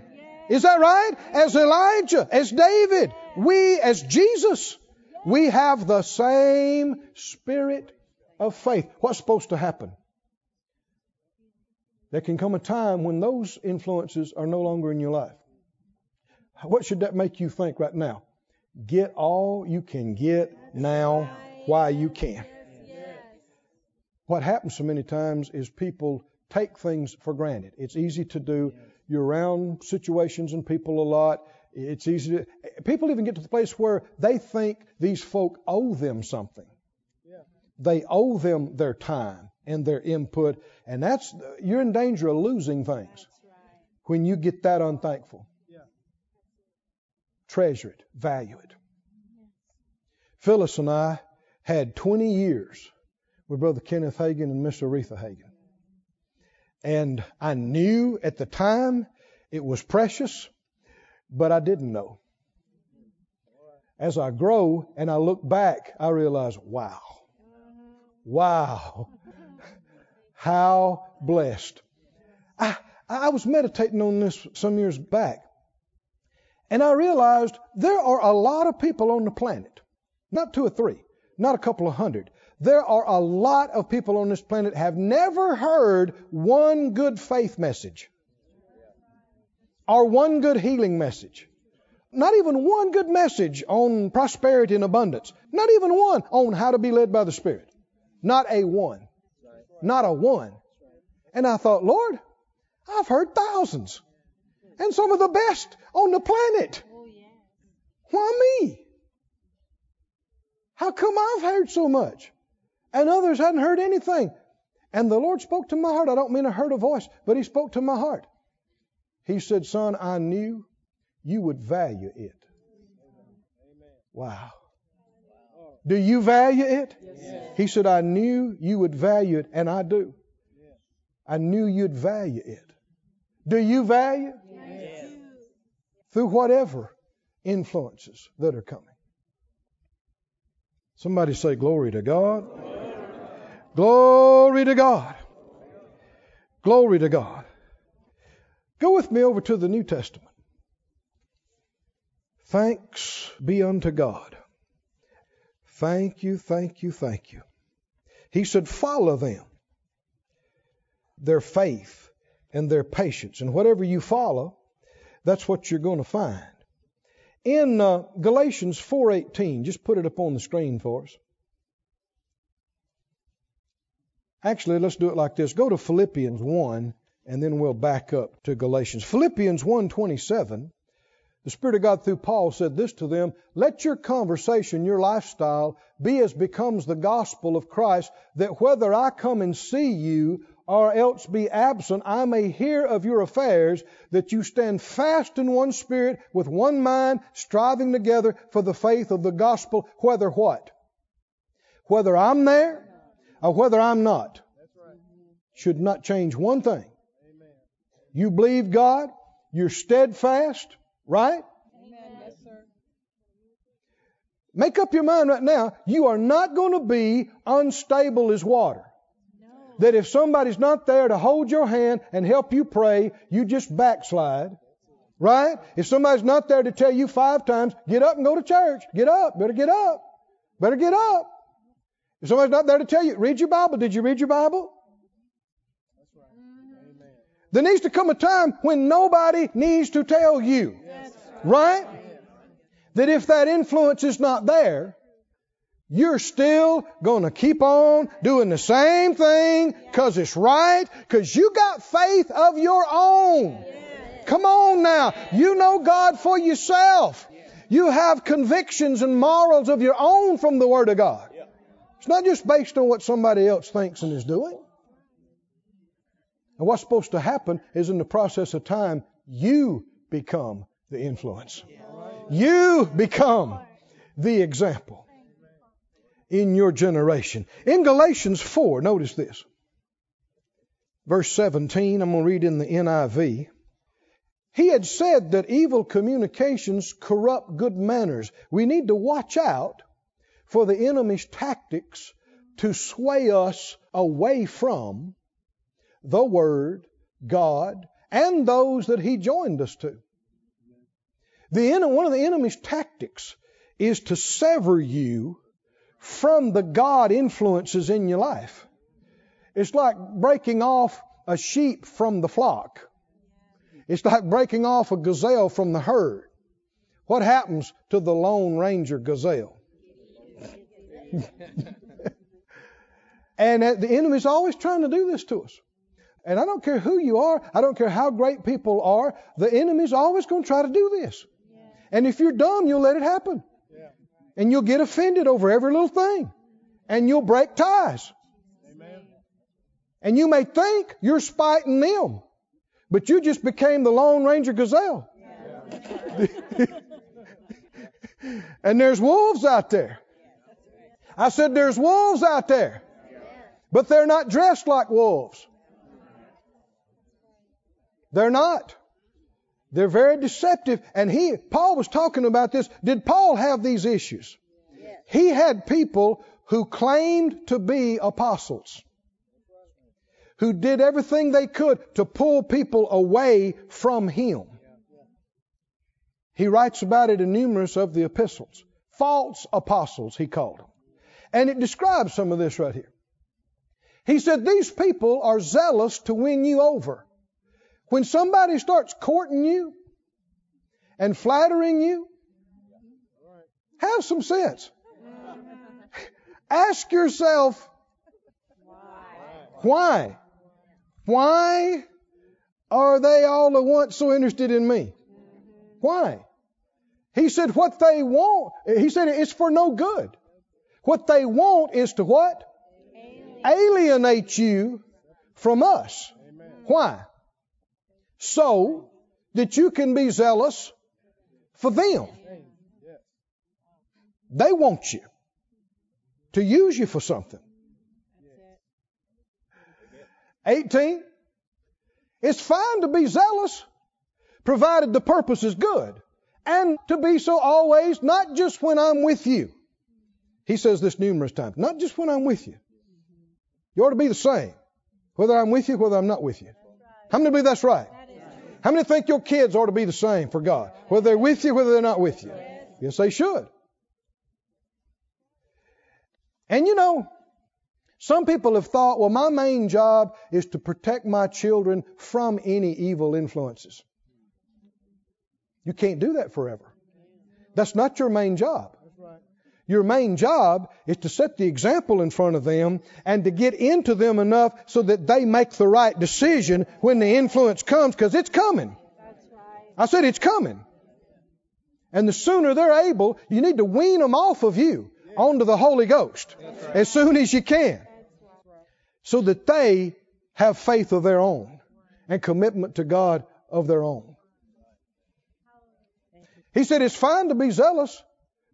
Is that right? As Elijah, as David, we as Jesus, we have the same spirit of faith. What's supposed to happen? There can come a time when those influences are no longer in your life. What should that make you think right now? Get all you can get now while you can. What happens so many times is people take things for granted. It's easy to do. You're around situations and people a lot. It's easy to. People even get to the place where they think these folk owe them something. They owe them their time and their input, and that's you're in danger of losing things when you get that unthankful. Treasure it, value it. Phyllis and I had 20 years with Brother Kenneth Hagin and Miss Oretha Hagin. And I knew at the time it was precious, but I didn't know. As I grow and I look back, I realize, wow, wow, how blessed. I, I was meditating on this some years back, and I realized there are a lot of people on the planet, not two or three, not a couple of hundred. There are a lot of people on this planet have never heard one good faith message or one good healing message. Not even one good message on prosperity and abundance. Not even one on how to be led by the Spirit. Not a one. Not a one. And I thought, Lord, I've heard thousands. And some of the best on the planet. Why me? How come I've heard so much? And others hadn't heard anything. And the Lord spoke to my heart. I don't mean I heard a voice, but He spoke to my heart. He said, Son, I knew you would value it. Wow. Do you value it? Yes. He said, I knew you would value it, and I do. I knew you'd value it. Do you value? Yes. Through whatever influences that are coming. Somebody say, Glory to God. Glory to God. Glory to God. Go with me over to the New Testament. Thanks be unto God. Thank you, thank you, thank you. He said, follow them, their faith and their patience. And whatever you follow, that's what you're going to find. In uh, Galatians 4:18, just put it up on the screen for us. Actually, let's do it like this. Go to Philippians 1 and then we'll back up to Galatians. Philippians 1:27. The Spirit of God through Paul said this to them, let your conversation, your lifestyle be as becomes the gospel of Christ, that whether I come and see you or else be absent, I may hear of your affairs, that you stand fast in one spirit, with one mind, striving together for the faith of the gospel, whether what? Whether I'm there or whether I'm not. Should not change one thing. You believe God, you're steadfast, right? Amen. Yes, sir. Make up your mind right now, you are not going to be unstable as water that if somebody's not there to hold your hand and help you pray, you just backslide. Right? If somebody's not there to tell you five times, get up and go to church. Get up. Better get up. Better get up. If somebody's not there to tell you, read your Bible. Did you read your Bible? There needs to come a time when nobody needs to tell you. Right? That if that influence is not there, you're still going to keep on doing the same thing because it's right, because you got faith of your own. Come on now. You know God for yourself. You have convictions and morals of your own from the Word of God. It's not just based on what somebody else thinks and is doing. And what's supposed to happen is in the process of time, you become the influence. You become the example in your generation. In Galatians 4, notice this. Verse 17, I'm going to read in the NIV. He had said that evil communications corrupt good manners. We need to watch out for the enemy's tactics to sway us away from the Word, God, and those that He joined us to. The, one of the enemy's tactics is to sever you from the God influences in your life. It's like breaking off a sheep from the flock. It's like breaking off a gazelle from the herd. What happens to the Lone Ranger gazelle? [laughs] and uh, the enemy's always trying to do this to us. And I don't care who you are, I don't care how great people are, the enemy's always going to try to do this. And if you're dumb, you'll let it happen. And you'll get offended over every little thing. And you'll break ties. And you may think you're spiting them, but you just became the Lone Ranger gazelle. [laughs] and there's wolves out there. I said there's wolves out there, but they're not dressed like wolves. They're not. They're very deceptive. And he, Paul was talking about this. Did Paul have these issues? Yes. He had people who claimed to be apostles, who did everything they could to pull people away from him. He writes about it in numerous of the epistles. False apostles, he called them. And it describes some of this right here. He said, These people are zealous to win you over. When somebody starts courting you and flattering you, have some sense. Ask yourself, why? Why are they all at once so interested in me? Why? He said, what they want, he said, it's for no good. What they want is to what? Alienate you from us. Why? So that you can be zealous for them. They want you to use you for something. 18. It's fine to be zealous, provided the purpose is good. And to be so always, not just when I'm with you. He says this numerous times. Not just when I'm with you. You ought to be the same. Whether I'm with you, whether I'm not with you. How many believe that's right? How many think your kids ought to be the same for God? Whether they're with you, whether they're not with you? Yes, they should. And you know, some people have thought, well, my main job is to protect my children from any evil influences. You can't do that forever. That's not your main job. Your main job is to set the example in front of them and to get into them enough so that they make the right decision when the influence comes, because it's coming. I said it's coming. And the sooner they're able, you need to wean them off of you onto the Holy Ghost as soon as you can so that they have faith of their own and commitment to God of their own. He said it's fine to be zealous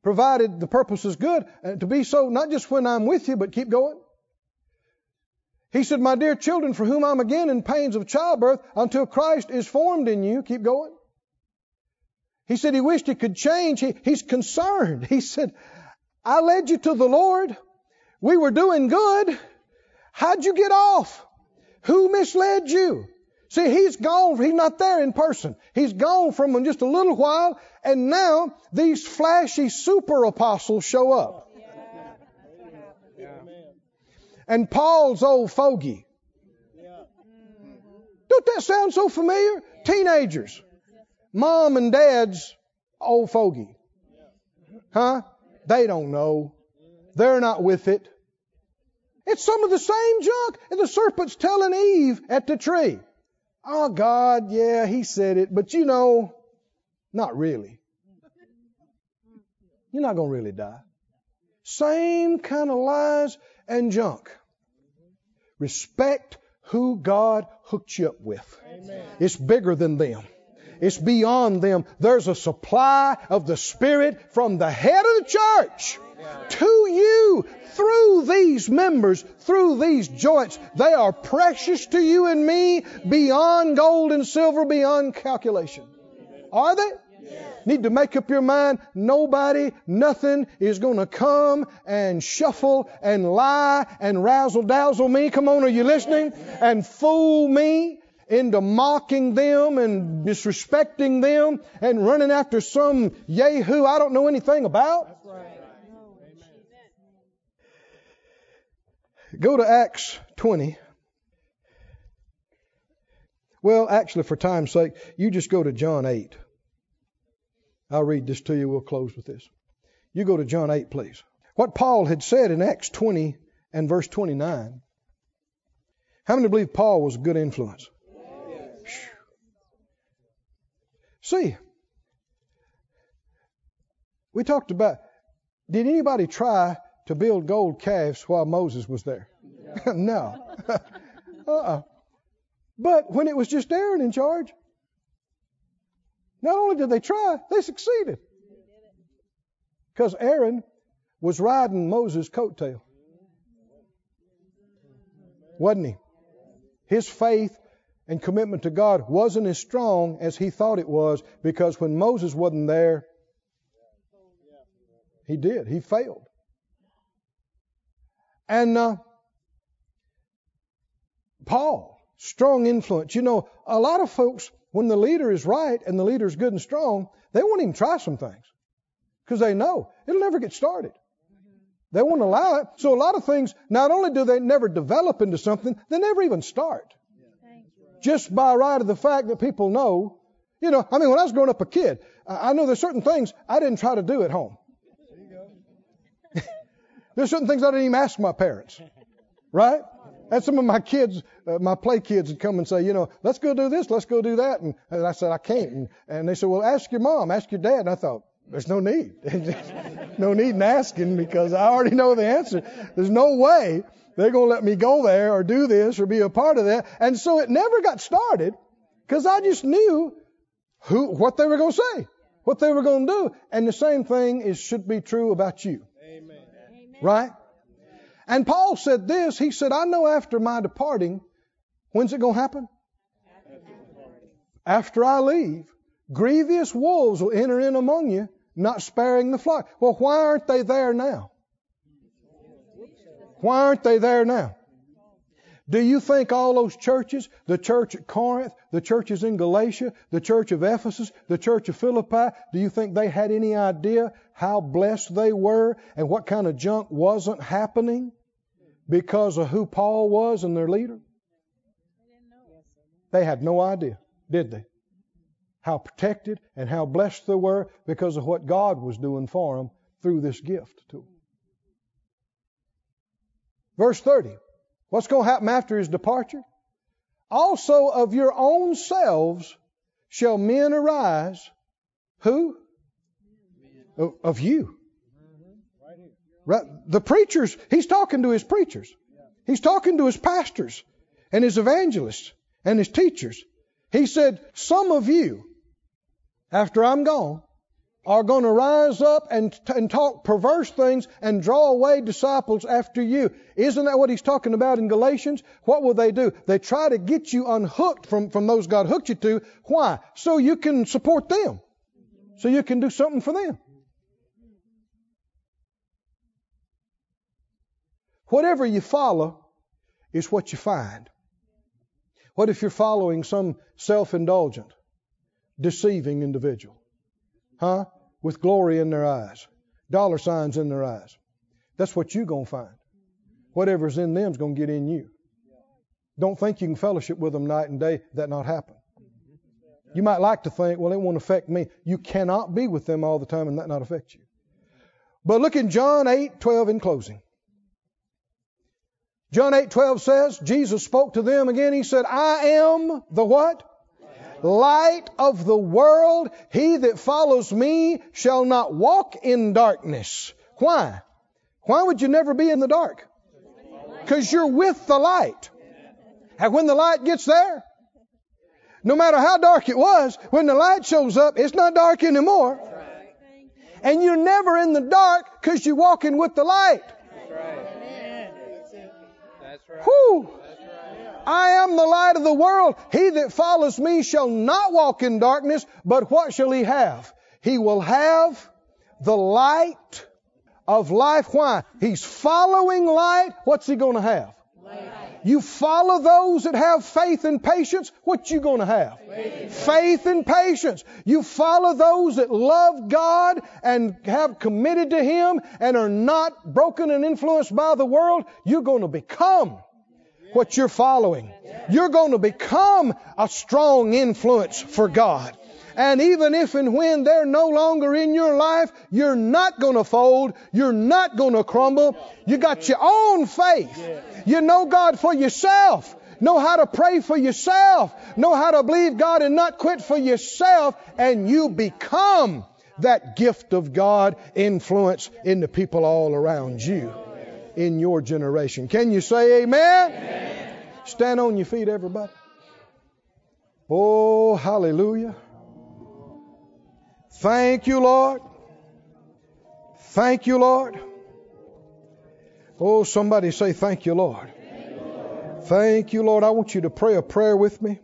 provided the purpose is good, and to be so not just when I'm with you, but keep going. He said, My dear children, for whom I'm again in pains of childbirth until Christ is formed in you, keep going. He said he wished he could change. He, he's concerned. He said, I led you to the Lord. We were doing good. How'd you get off? Who misled you? See, he's gone. He's not there in person. He's gone from them just a little while, and now these flashy super apostles show up. And Paul's old fogey. Don't that sound so familiar? Teenagers. Mom and dad's old fogey. Huh? They don't know. They're not with it. It's some of the same junk. And the serpent's telling Eve at the tree, Oh, God, yeah, he said it, but you know, not really. You're not going to really die. Same kind of lies and junk. Respect who God hooked you up with. Amen. It's bigger than them. It's beyond them. There's a supply of the Spirit from the head of the church to you through these members, through these joints. They are precious to you and me beyond gold and silver, beyond calculation. Are they? Need to make up your mind. Nobody, nothing is going to come and shuffle and lie and razzle dazzle me. Come on, are you listening? And fool me into mocking them and disrespecting them and running after some Yahoo I don't know anything about. Go to Acts 20. Well, actually, for time's sake, you just go to John 8. I'll read this to you. We'll close with this. You go to John 8, please. What Paul had said in Acts 20 and verse 29. How many believe Paul was a good influence? Yes. See, we talked about did anybody try to build gold calves while Moses was there? [laughs] no. [laughs] uh-uh. But when it was just Aaron in charge, not only did they try, they succeeded. Because Aaron was riding Moses' coattail. Wasn't he? His faith and commitment to God wasn't as strong as he thought it was because when Moses wasn't there, he did. He failed. And uh, Paul, strong influence. You know, a lot of folks when the leader is right and the leader is good and strong, they won't even try some things because they know it'll never get started. They won't allow it. So a lot of things, not only do they never develop into something, they never even start. Just by right of the fact that people know, you know, I mean, when I was growing up a kid, I know there's certain things I didn't try to do at home. [laughs] there's certain things I didn't even ask my parents. Right? And some of my kids, uh, my play kids would come and say, you know, let's go do this, let's go do that. And, and I said, I can't. And, and they said, well, ask your mom, ask your dad. And I thought, there's no need. [laughs] no need in asking because I already know the answer. There's no way they're going to let me go there or do this or be a part of that. And so it never got started because I just knew who, what they were going to say, what they were going to do. And the same thing is, should be true about you. Amen. Right? And Paul said this. He said, I know after my departing, when's it going to happen? After I leave, grievous wolves will enter in among you, not sparing the flock. Well, why aren't they there now? Why aren't they there now? Do you think all those churches, the church at Corinth, the churches in Galatia, the church of Ephesus, the church of Philippi, do you think they had any idea how blessed they were and what kind of junk wasn't happening? Because of who Paul was and their leader? They had no idea, did they? How protected and how blessed they were because of what God was doing for them through this gift to them. Verse 30. What's going to happen after his departure? Also of your own selves shall men arise. Who? Of, you. The preachers, he's talking to his preachers. He's talking to his pastors and his evangelists and his teachers. He said, Some of you, after I'm gone, are going to rise up and, and talk perverse things and draw away disciples after you. Isn't that what he's talking about in Galatians? What will they do? They try to get you unhooked from, from those God hooked you to. Why? So you can support them. So you can do something for them. Whatever you follow is what you find. What if you're following some self indulgent, deceiving individual? Huh? With glory in their eyes, dollar signs in their eyes. That's what you're going to find. Whatever's in them's going to get in you. Don't think you can fellowship with them night and day, that not happen. You might like to think, well, it won't affect me. You cannot be with them all the time and that not affect you. But look in John 8, 12 in closing. John 8, 12 says, Jesus spoke to them again. He said, I am the what? Light of the world. He that follows me shall not walk in darkness. Why? Why would you never be in the dark? Because you're with the light. And when the light gets there, no matter how dark it was, when the light shows up, it's not dark anymore. And you're never in the dark because you're walking with the light. Whew. I am the light of the world. He that follows me shall not walk in darkness, but what shall he have? He will have the light of life. Why? He's following light. What's he going to have? You follow those that have faith and patience, what you going to have? Faith. faith and patience. You follow those that love God and have committed to Him and are not broken and influenced by the world, you're going to become what you're following. You're going to become a strong influence for God. And even if and when they're no longer in your life, you're not going to fold. You're not going to crumble. You got your own faith. You know God for yourself. Know how to pray for yourself. Know how to believe God and not quit for yourself. And you become that gift of God influence in the people all around you in your generation. Can you say amen? amen. Stand on your feet, everybody. Oh, hallelujah. Thank you, Lord. Thank you, Lord. Oh, somebody say, Thank you, Lord. Thank you, Lord. I want you to pray a prayer with me.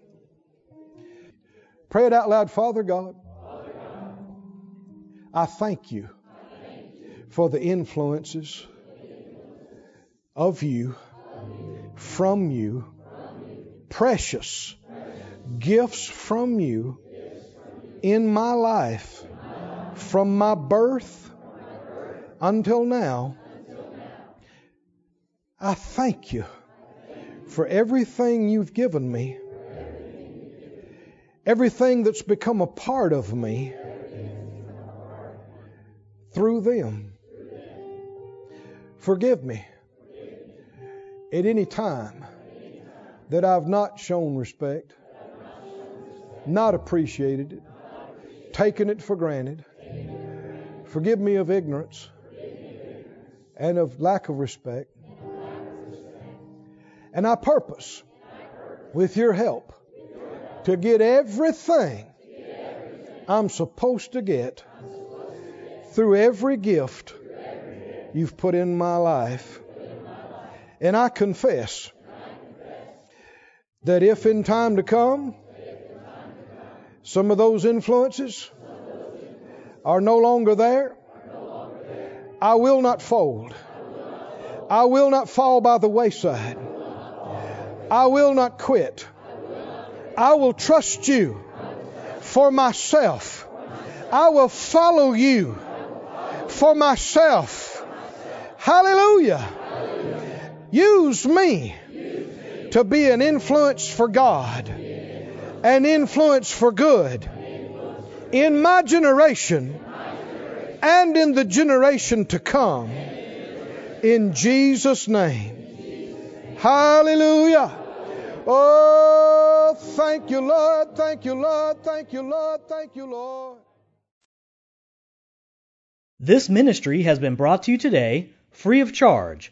Pray it out loud, Father God. I thank you for the influences of you, from you, precious gifts from you in my life from my birth until now. I thank you for everything you've given me, everything that's become a part of me through them. Forgive me at any time that I've not shown respect, not appreciated it, taken it for granted. Forgive me of ignorance and of lack of respect. And I purpose, with your help, to get everything I'm supposed to get through every gift you've put in my life. And I confess that if in time to come some of those influences are no longer there. I will not fold. I will not fall by the wayside. I will not quit. I will trust you for myself. I will follow you for myself. Hallelujah. Use me to be an influence for God an influence for good in my generation and in the generation to come. In Jesus' name. Hallelujah. Oh, thank you, Lord. Thank you, Lord. Thank you, Lord. Thank you, Lord. This ministry has been brought to you today free of charge